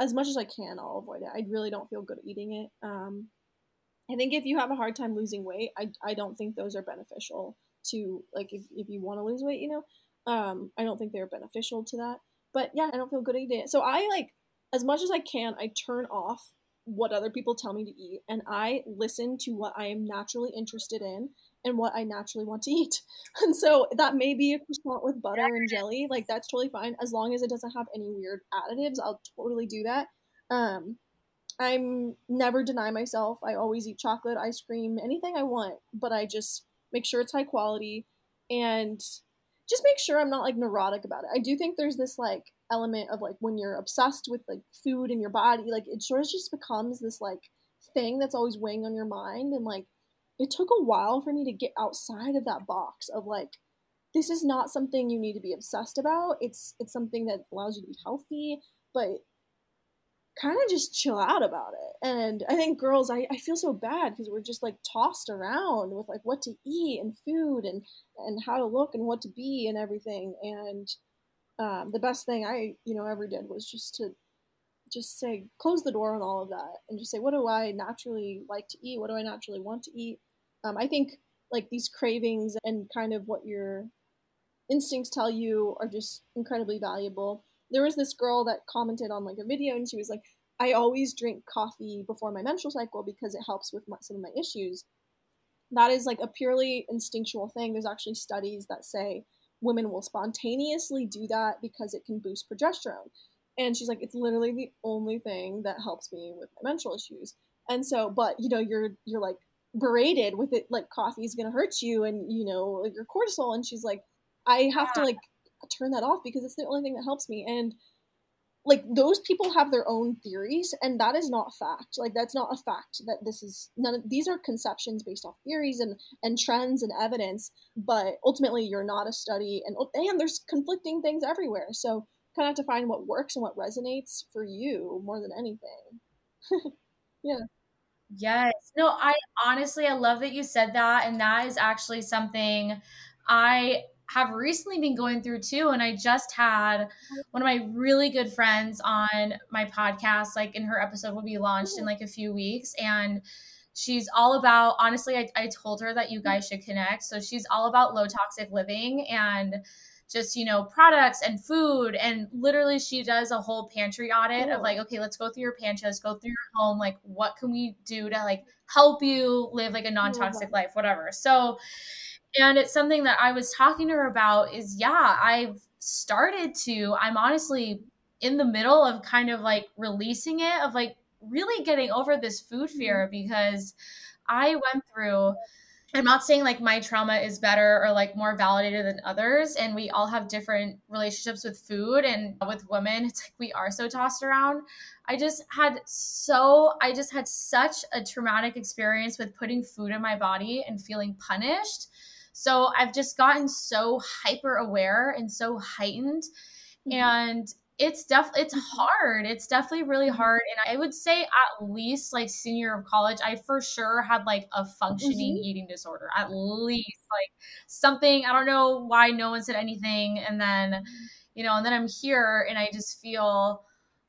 as much as I can, I'll avoid it. I really don't feel good eating it. Um, I think if you have a hard time losing weight, I I don't think those are beneficial to like if, if you want to lose weight, you know. Um, I don't think they're beneficial to that. But yeah, I don't feel good eating it. So I like as much as I can, I turn off what other people tell me to eat and I listen to what I am naturally interested in and what I naturally want to eat. And so that may be a croissant with butter and jelly. Like that's totally fine as long as it doesn't have any weird additives. I'll totally do that. Um, I'm never deny myself. I always eat chocolate, ice cream, anything I want, but I just make sure it's high quality, and just make sure I'm not like neurotic about it. I do think there's this like element of like when you're obsessed with like food in your body, like it sort of just becomes this like thing that's always weighing on your mind. And like it took a while for me to get outside of that box of like this is not something you need to be obsessed about. It's it's something that allows you to be healthy, but kind of just chill out about it. And I think girls, I, I feel so bad because we're just like tossed around with like what to eat and food and and how to look and what to be and everything. And um, the best thing I you know ever did was just to just say close the door on all of that and just say what do I naturally like to eat? What do I naturally want to eat? Um, I think like these cravings and kind of what your instincts tell you are just incredibly valuable there was this girl that commented on like a video and she was like i always drink coffee before my menstrual cycle because it helps with my, some of my issues. That is like a purely instinctual thing. There's actually studies that say women will spontaneously do that because it can boost progesterone. And she's like it's literally the only thing that helps me with my menstrual issues. And so but you know you're you're like berated with it like coffee is going to hurt you and you know like your cortisol. And she's like i have to like turn that off because it's the only thing that helps me. And like those people have their own theories and that is not fact. Like that's not a fact that this is none of these are conceptions based off theories and and trends and evidence but ultimately you're not a study and and there's conflicting things everywhere. So kind of have to find what works and what resonates for you more than anything. Yeah. Yes. No i honestly i love that you said that and that is actually something i have recently been going through too. And I just had one of my really good friends on my podcast, like, and her episode will be launched in like a few weeks. And she's all about, honestly, I, I told her that you mm-hmm. guys should connect. So she's all about low toxic living and just you know products and food and literally she does a whole pantry audit of like okay let's go through your pantry let's go through your home like what can we do to like help you live like a non-toxic life whatever so and it's something that I was talking to her about is yeah, I've started to, I'm honestly in the middle of kind of like releasing it, of like really getting over this food mm-hmm. fear because I went through. I'm not saying like my trauma is better or like more validated than others. And we all have different relationships with food and with women. It's like we are so tossed around. I just had so, I just had such a traumatic experience with putting food in my body and feeling punished so I've just gotten so hyper aware and so heightened. Mm-hmm. And it's def it's mm-hmm. hard. It's definitely really mm-hmm. hard. And I would say at least like senior of college, I for sure had like a functioning mm-hmm. eating disorder. At least like something. I don't know why no one said anything. And then you know, and then I'm here and I just feel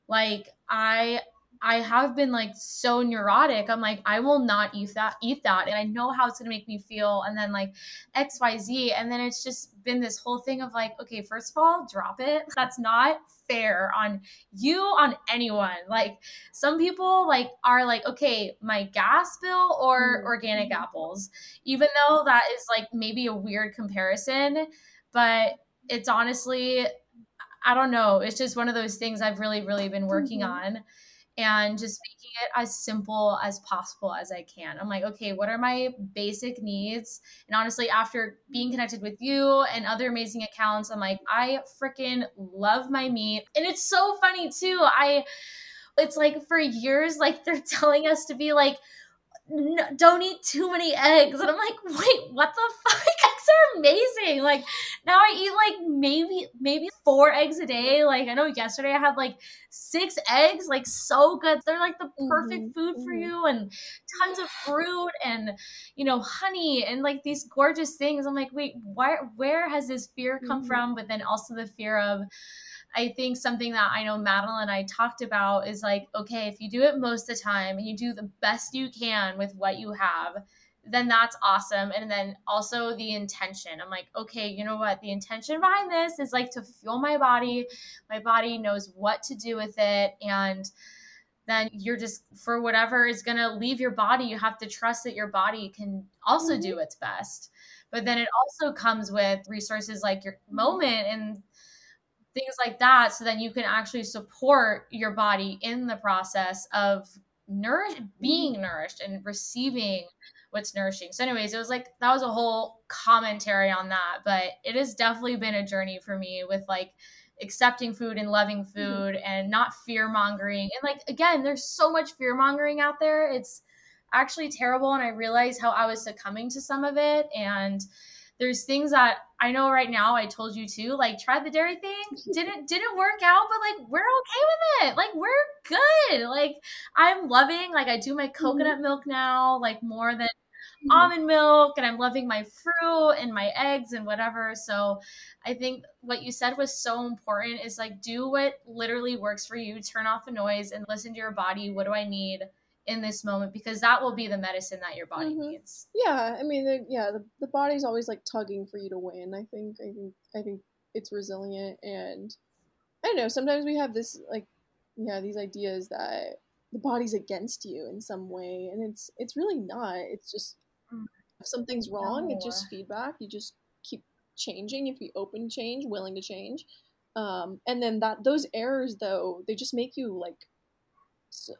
like I I have been like so neurotic. I'm like, I will not eat that, eat that. And I know how it's gonna make me feel. And then like XYZ. And then it's just been this whole thing of like, okay, first of all, drop it. That's not fair on you, on anyone. Like some people like are like, okay, my gas bill or mm-hmm. organic apples, even though that is like maybe a weird comparison, but it's honestly I don't know. It's just one of those things I've really, really been working mm-hmm. on and just making it as simple as possible as I can. I'm like, okay, what are my basic needs? And honestly, after being connected with you and other amazing accounts, I'm like, I freaking love my meat. And it's so funny too. I, it's like for years, like they're telling us to be like, don't eat too many eggs. And I'm like, wait, what the fuck? Eggs are amazing. Like now I eat like maybe maybe four eggs a day. Like I know yesterday I had like six eggs, like so good. They're like the perfect mm-hmm. food for mm-hmm. you and tons of fruit and you know, honey and like these gorgeous things. I'm like, wait, where where has this fear come mm-hmm. from? But then also the fear of I think something that I know Madeline and I talked about is like, okay, if you do it most of the time and you do the best you can with what you have, then that's awesome. And then also the intention. I'm like, okay, you know what? The intention behind this is like to fuel my body. My body knows what to do with it. And then you're just, for whatever is going to leave your body, you have to trust that your body can also do mm-hmm. its best. But then it also comes with resources like your moment and things like that so then you can actually support your body in the process of nourish being nourished and receiving what's nourishing so anyways it was like that was a whole commentary on that but it has definitely been a journey for me with like accepting food and loving mm-hmm. food mm-hmm. and not fear mongering and like again there's so much fear mongering out there it's actually terrible and i realized how i was succumbing to some of it and there's things that I know right now I told you too, like try the dairy thing. Didn't didn't work out, but like we're okay with it. Like we're good. Like I'm loving like I do my mm-hmm. coconut mm-hmm. milk now, like more than mm-hmm. almond milk and I'm loving my fruit and my eggs and whatever. So I think what you said was so important is like do what literally works for you, turn off the noise and listen to your body. What do I need? In this moment because that will be the medicine that your body mm-hmm. needs. Yeah, I mean, the, yeah, the, the body's always like tugging for you to win. I think, I think, I think it's resilient, and I don't know. Sometimes we have this like, yeah, these ideas that the body's against you in some way, and it's it's really not. It's just mm. if something's wrong, no. it's just feedback. You just keep changing. If you open change, willing to change, um, and then that those errors though, they just make you like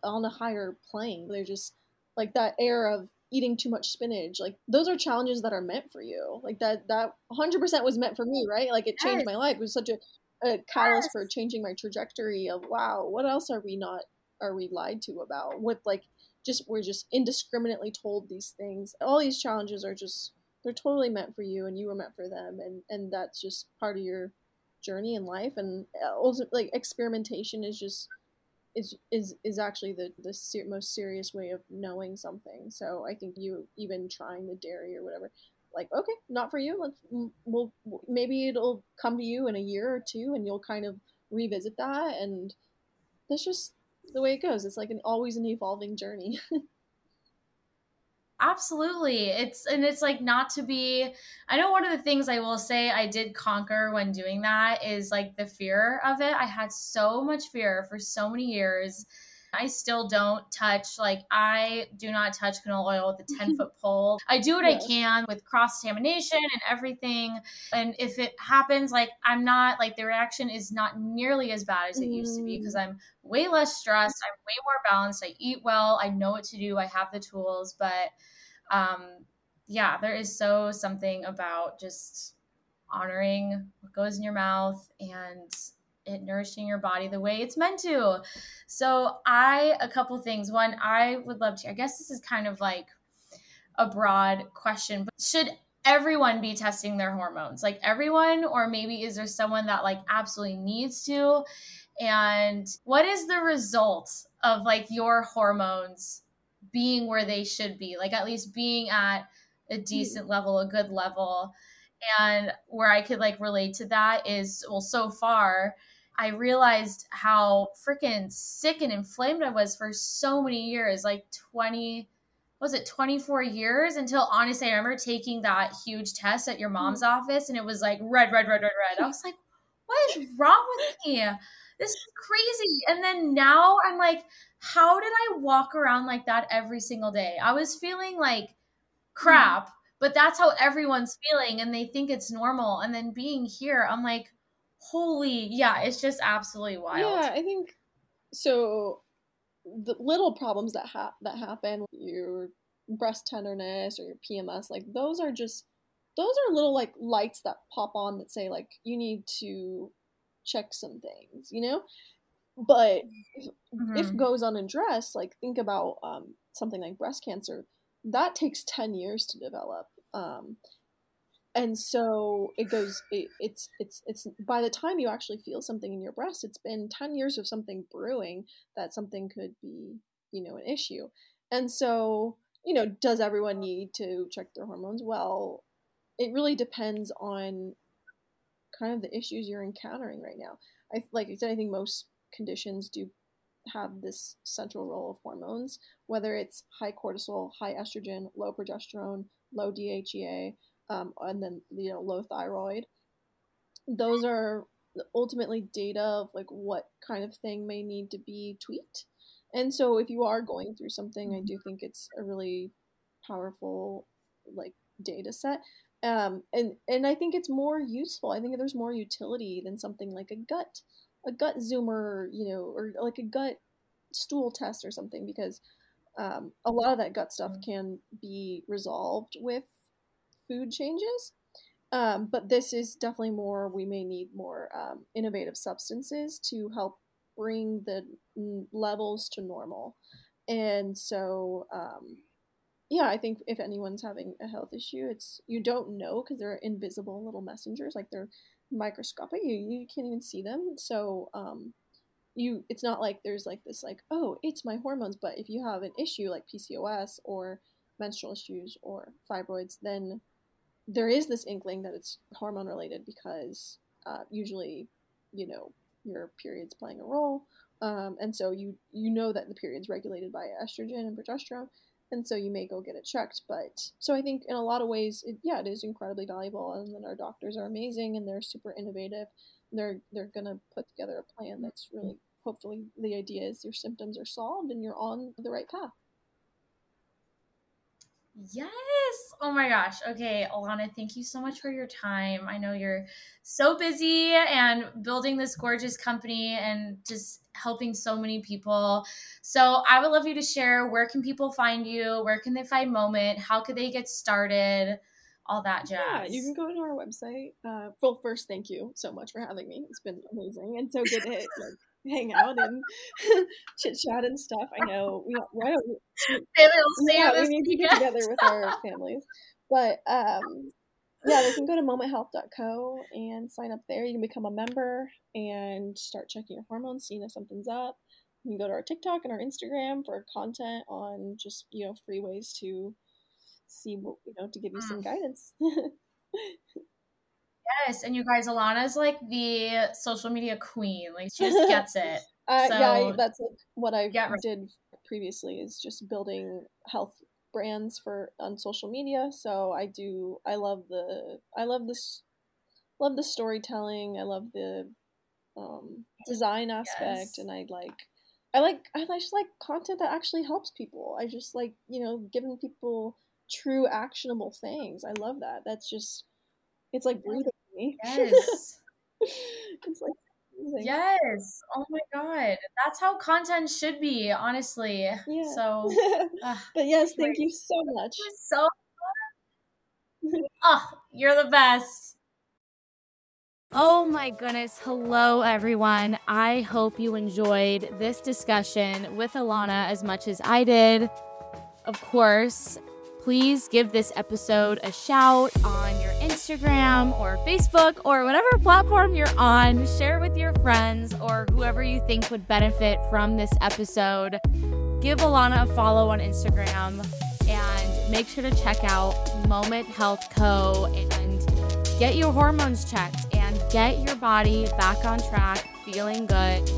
on a higher plane. They're just like that air of eating too much spinach. Like those are challenges that are meant for you. Like that that 100% was meant for me, right? Like it changed my life. It was such a, a catalyst yes. for changing my trajectory of wow, what else are we not are we lied to about? What like just we're just indiscriminately told these things. All these challenges are just they're totally meant for you and you were meant for them and and that's just part of your journey in life and uh, also like experimentation is just is is is actually the the ser- most serious way of knowing something. So I think you even trying the dairy or whatever, like okay, not for you. Let's we'll maybe it'll come to you in a year or two, and you'll kind of revisit that, and that's just the way it goes. It's like an always an evolving journey. Absolutely. It's and it's like not to be I know one of the things I will say I did conquer when doing that is like the fear of it. I had so much fear for so many years. I still don't touch like I do not touch canola oil with a 10 foot pole. I do what yeah. I can with cross contamination and everything. And if it happens, like I'm not like the reaction is not nearly as bad as it mm. used to be because mm. I'm way less stressed. I'm way more balanced. I eat well. I know what to do. I have the tools, but um, yeah, there is so something about just honoring what goes in your mouth and it nourishing your body the way it's meant to. So, I, a couple things. One, I would love to, I guess this is kind of like a broad question, but should everyone be testing their hormones? Like everyone, or maybe is there someone that like absolutely needs to? And what is the result of like your hormones being where they should be, like at least being at a hmm. decent level, a good level. And where I could like relate to that is well, so far, I realized how freaking sick and inflamed I was for so many years like 20, was it 24 years until honestly, I remember taking that huge test at your mom's mm-hmm. office and it was like red, red, red, red, red. I was like, what is wrong with me? This is crazy. And then now I'm like, how did I walk around like that every single day? I was feeling like crap, but that's how everyone's feeling and they think it's normal. And then being here, I'm like, holy, yeah, it's just absolutely wild. Yeah, I think so. The little problems that ha- that happen, your breast tenderness or your PMS, like those are just those are little like lights that pop on that say like you need to check some things, you know? But if, mm-hmm. if goes unaddressed, like think about um, something like breast cancer, that takes 10 years to develop. Um, and so it goes it, it's it's it's by the time you actually feel something in your breast it's been 10 years of something brewing that something could be you know an issue and so you know does everyone need to check their hormones well it really depends on kind of the issues you're encountering right now. I like I said, I think most conditions do have this central role of hormones, whether it's high cortisol, high estrogen, low progesterone, low DHEA, um, and then you know low thyroid. Those are ultimately data of like what kind of thing may need to be tweaked. And so if you are going through something, I do think it's a really powerful like data set um, and and I think it's more useful. I think there's more utility than something like a gut, a gut zoomer, you know, or like a gut stool test or something, because um, a lot of that gut stuff mm. can be resolved with food changes. Um, but this is definitely more. We may need more um, innovative substances to help bring the levels to normal, and so um, yeah, I think if anyone's having a health issue, it's you don't know because they're invisible little messengers, like they're microscopic. You you can't even see them. So um, you it's not like there's like this like oh it's my hormones. But if you have an issue like PCOS or menstrual issues or fibroids, then there is this inkling that it's hormone related because uh, usually you know your period's playing a role. Um, and so you you know that the period's regulated by estrogen and progesterone and so you may go get it checked. But so I think in a lot of ways, it, yeah, it is incredibly valuable. And then our doctors are amazing and they're super innovative. They're they're gonna put together a plan that's really hopefully the idea is your symptoms are solved and you're on the right path. Yes. Oh my gosh. Okay, Alannah, thank you so much for your time. I know you're so busy and building this gorgeous company and just helping so many people. So, I would love you to share where can people find you? Where can they find Moment? How could they get started? All that jazz. Yeah, you can go to our website. Uh, well, first, thank you so much for having me. It's been amazing and so good to like hang out and chit chat and stuff. I know we right. We, yeah, we need to get together with our families, but um, yeah, they can go to momenthealth.co and sign up there. You can become a member and start checking your hormones, seeing if something's up. You can go to our TikTok and our Instagram for content on just you know free ways to see what you know to give you some mm. guidance. Yes, and you guys, Alannah's like the social media queen. Like she just gets it. Uh, so, yeah, that's what I did previously is just building health brands for on social media. So I do. I love the. I love this. Love the storytelling. I love the um, design aspect, yes. and I like. I like. I just like content that actually helps people. I just like you know giving people true actionable things. I love that. That's just. It's like breathing me. Yes. it's like amazing. Yes. Oh my god. That's how content should be, honestly. Yeah. So uh, But yes, thank you so much. So Oh, you're the best. Oh my goodness. Hello, everyone. I hope you enjoyed this discussion with Alannah as much as I did. Of course, please give this episode a shout on your Instagram or Facebook or whatever platform you're on. Share it with your friends or whoever you think would benefit from this episode. Give Alannah a follow on Instagram and make sure to check out Moment Health Co. and get your hormones checked and get your body back on track, feeling good.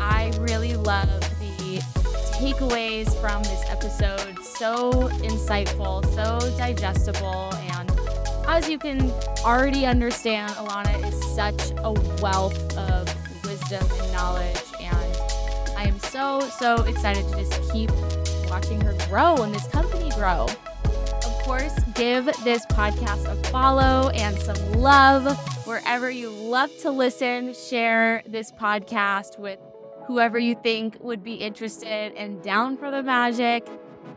I really love takeaways from this episode. So insightful, so digestible, and as you can already understand, Alannah is such a wealth of wisdom and knowledge, and I am so, so excited to just keep watching her grow and this company grow. Of course, give this podcast a follow and some love wherever you love to listen. Share this podcast with whoever you think would be interested and down for the magic.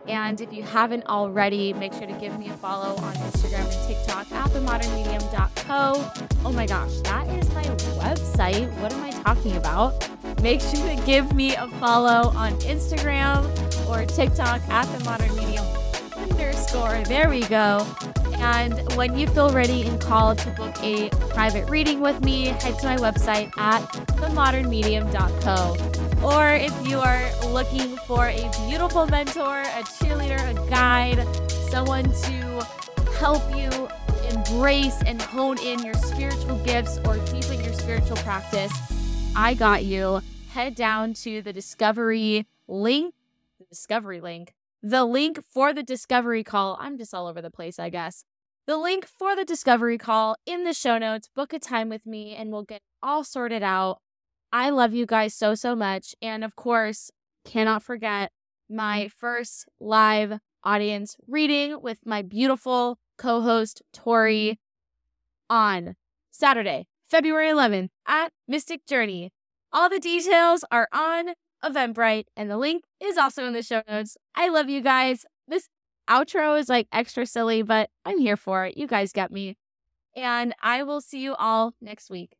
And if you haven't already, make sure to give me a follow on Instagram and TikTok at themodernmedium.co. Oh my gosh, that is my website. What am I talking about? Make sure to give me a follow on Instagram or TikTok at the modern medium underscore. There we go. And when you feel ready and called to book a private reading with me, head to my website at themodernmedium.co. Or if you are looking for a beautiful mentor, a cheerleader, a guide, someone to help you embrace and hone in your spiritual gifts or deepen your spiritual practice, I got you. Head down to the discovery link, the discovery link the link for the discovery call. I'm just all over the place, I guess. The link for the discovery call in the show notes. Book a time with me and we'll get all sorted out. I love you guys so, so much. And of course, cannot forget my first live audience reading with my beautiful co host, Tori, on Saturday, February 11th at Mystic Journey. All the details are on Eventbrite, and the link is also in the show notes. I love you guys. This outro is like extra silly, but I'm here for it. You guys get me. And I will see you all next week.